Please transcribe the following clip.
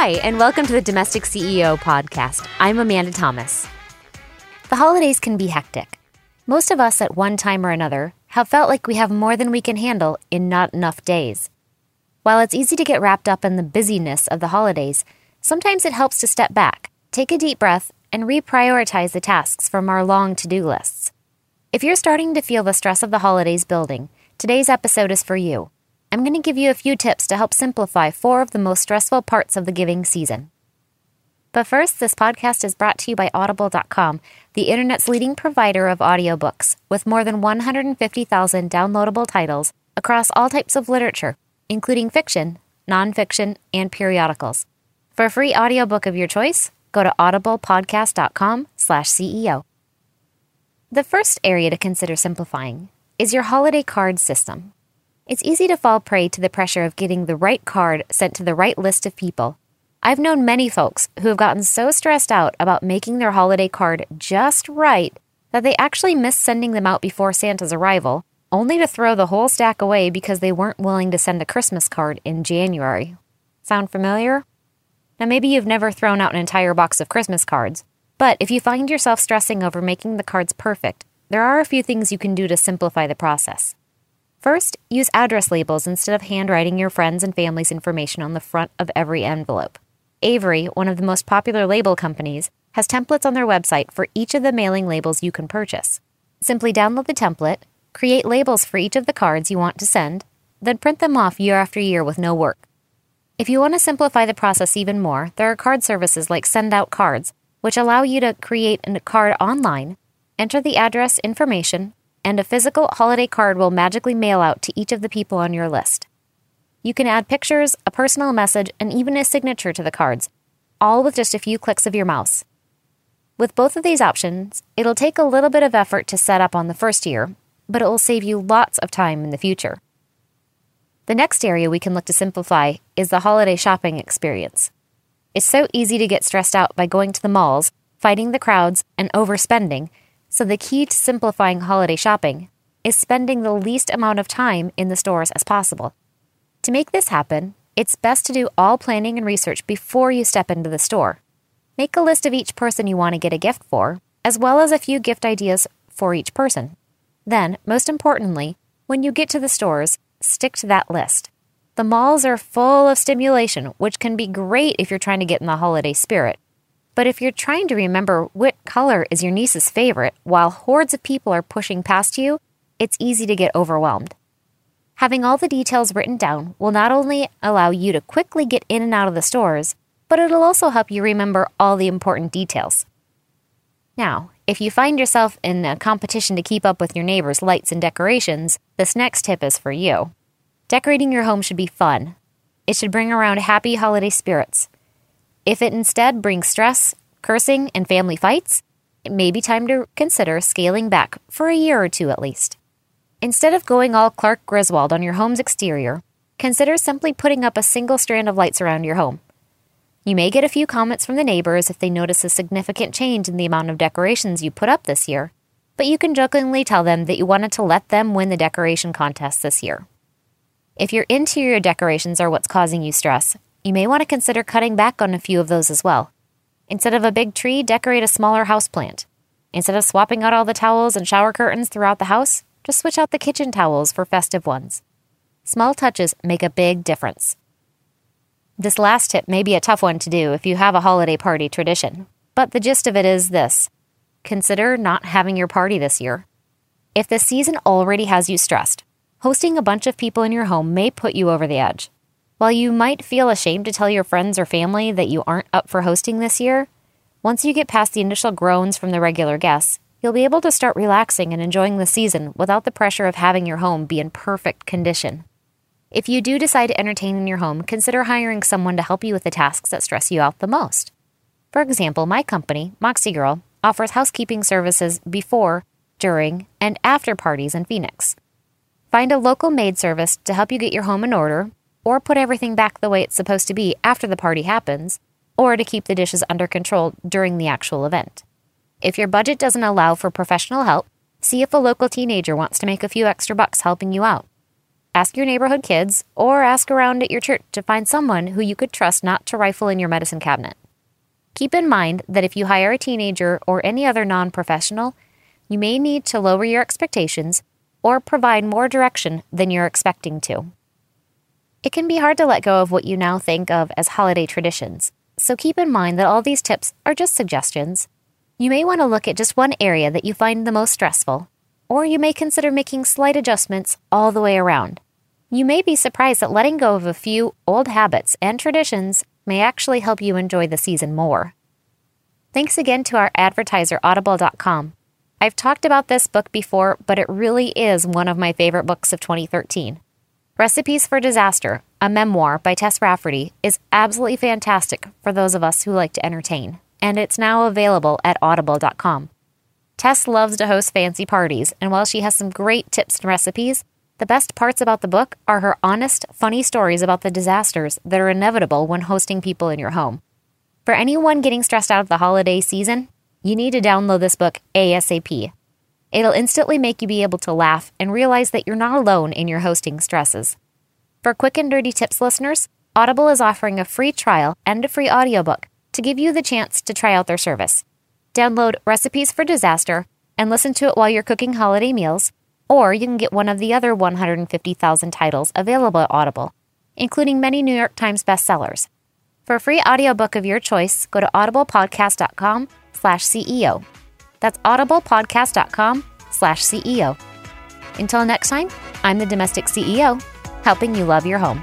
Hi, and welcome to the Domestic CEO podcast. I'm Amanda Thomas. The holidays can be hectic. Most of us, at one time or another, have felt like we have more than we can handle in not enough days. While it's easy to get wrapped up in the busyness of the holidays, sometimes it helps to step back, take a deep breath, and reprioritize the tasks from our long to do lists. If you're starting to feel the stress of the holidays building, today's episode is for you. I'm going to give you a few tips to help simplify four of the most stressful parts of the giving season. But first, this podcast is brought to you by Audible.com, the internet's leading provider of audiobooks, with more than 150,000 downloadable titles across all types of literature, including fiction, nonfiction, and periodicals. For a free audiobook of your choice, go to audiblepodcast.com/ceo. The first area to consider simplifying is your holiday card system. It's easy to fall prey to the pressure of getting the right card sent to the right list of people. I've known many folks who have gotten so stressed out about making their holiday card just right that they actually missed sending them out before Santa's arrival, only to throw the whole stack away because they weren't willing to send a Christmas card in January. Sound familiar? Now, maybe you've never thrown out an entire box of Christmas cards, but if you find yourself stressing over making the cards perfect, there are a few things you can do to simplify the process. First, use address labels instead of handwriting your friends and family's information on the front of every envelope. Avery, one of the most popular label companies, has templates on their website for each of the mailing labels you can purchase. Simply download the template, create labels for each of the cards you want to send, then print them off year after year with no work. If you want to simplify the process even more, there are card services like Send Out Cards, which allow you to create a card online, enter the address information, and a physical holiday card will magically mail out to each of the people on your list. You can add pictures, a personal message, and even a signature to the cards, all with just a few clicks of your mouse. With both of these options, it'll take a little bit of effort to set up on the first year, but it will save you lots of time in the future. The next area we can look to simplify is the holiday shopping experience. It's so easy to get stressed out by going to the malls, fighting the crowds, and overspending so, the key to simplifying holiday shopping is spending the least amount of time in the stores as possible. To make this happen, it's best to do all planning and research before you step into the store. Make a list of each person you want to get a gift for, as well as a few gift ideas for each person. Then, most importantly, when you get to the stores, stick to that list. The malls are full of stimulation, which can be great if you're trying to get in the holiday spirit. But if you're trying to remember what color is your niece's favorite while hordes of people are pushing past you, it's easy to get overwhelmed. Having all the details written down will not only allow you to quickly get in and out of the stores, but it'll also help you remember all the important details. Now, if you find yourself in a competition to keep up with your neighbor's lights and decorations, this next tip is for you. Decorating your home should be fun. It should bring around happy holiday spirits. If it instead brings stress, cursing, and family fights, it may be time to consider scaling back for a year or two at least. Instead of going all Clark Griswold on your home's exterior, consider simply putting up a single strand of lights around your home. You may get a few comments from the neighbors if they notice a significant change in the amount of decorations you put up this year, but you can jokingly tell them that you wanted to let them win the decoration contest this year. If your interior decorations are what's causing you stress, you may want to consider cutting back on a few of those as well. Instead of a big tree, decorate a smaller houseplant. Instead of swapping out all the towels and shower curtains throughout the house, just switch out the kitchen towels for festive ones. Small touches make a big difference. This last tip may be a tough one to do if you have a holiday party tradition, but the gist of it is this consider not having your party this year. If the season already has you stressed, hosting a bunch of people in your home may put you over the edge. While you might feel ashamed to tell your friends or family that you aren't up for hosting this year, once you get past the initial groans from the regular guests, you'll be able to start relaxing and enjoying the season without the pressure of having your home be in perfect condition. If you do decide to entertain in your home, consider hiring someone to help you with the tasks that stress you out the most. For example, my company, Moxie Girl, offers housekeeping services before, during, and after parties in Phoenix. Find a local maid service to help you get your home in order or put everything back the way it's supposed to be after the party happens, or to keep the dishes under control during the actual event. If your budget doesn't allow for professional help, see if a local teenager wants to make a few extra bucks helping you out. ask your neighborhood kids, or ask around at your church to find someone who you could trust not to rifle in your medicine cabinet. Keep in mind that if you hire a teenager or any other non professional, you may need to lower your expectations or provide more direction than you're expecting to. It can be hard to let go of what you now think of as holiday traditions, so keep in mind that all these tips are just suggestions. You may want to look at just one area that you find the most stressful, or you may consider making slight adjustments all the way around. You may be surprised that letting go of a few old habits and traditions may actually help you enjoy the season more. Thanks again to our advertiser, Audible.com. I've talked about this book before, but it really is one of my favorite books of 2013. Recipes for Disaster, a memoir by Tess Rafferty, is absolutely fantastic for those of us who like to entertain, and it's now available at audible.com. Tess loves to host fancy parties, and while she has some great tips and recipes, the best parts about the book are her honest, funny stories about the disasters that are inevitable when hosting people in your home. For anyone getting stressed out of the holiday season, you need to download this book ASAP. It'll instantly make you be able to laugh and realize that you're not alone in your hosting stresses. For quick and dirty tips listeners, Audible is offering a free trial and a free audiobook to give you the chance to try out their service. Download Recipes for Disaster and listen to it while you're cooking holiday meals, or you can get one of the other 150,000 titles available at Audible, including many New York Times bestsellers. For a free audiobook of your choice, go to audiblepodcast.com slash CEO. That's audiblepodcast.com slash CEO. Until next time, I'm the domestic CEO, helping you love your home.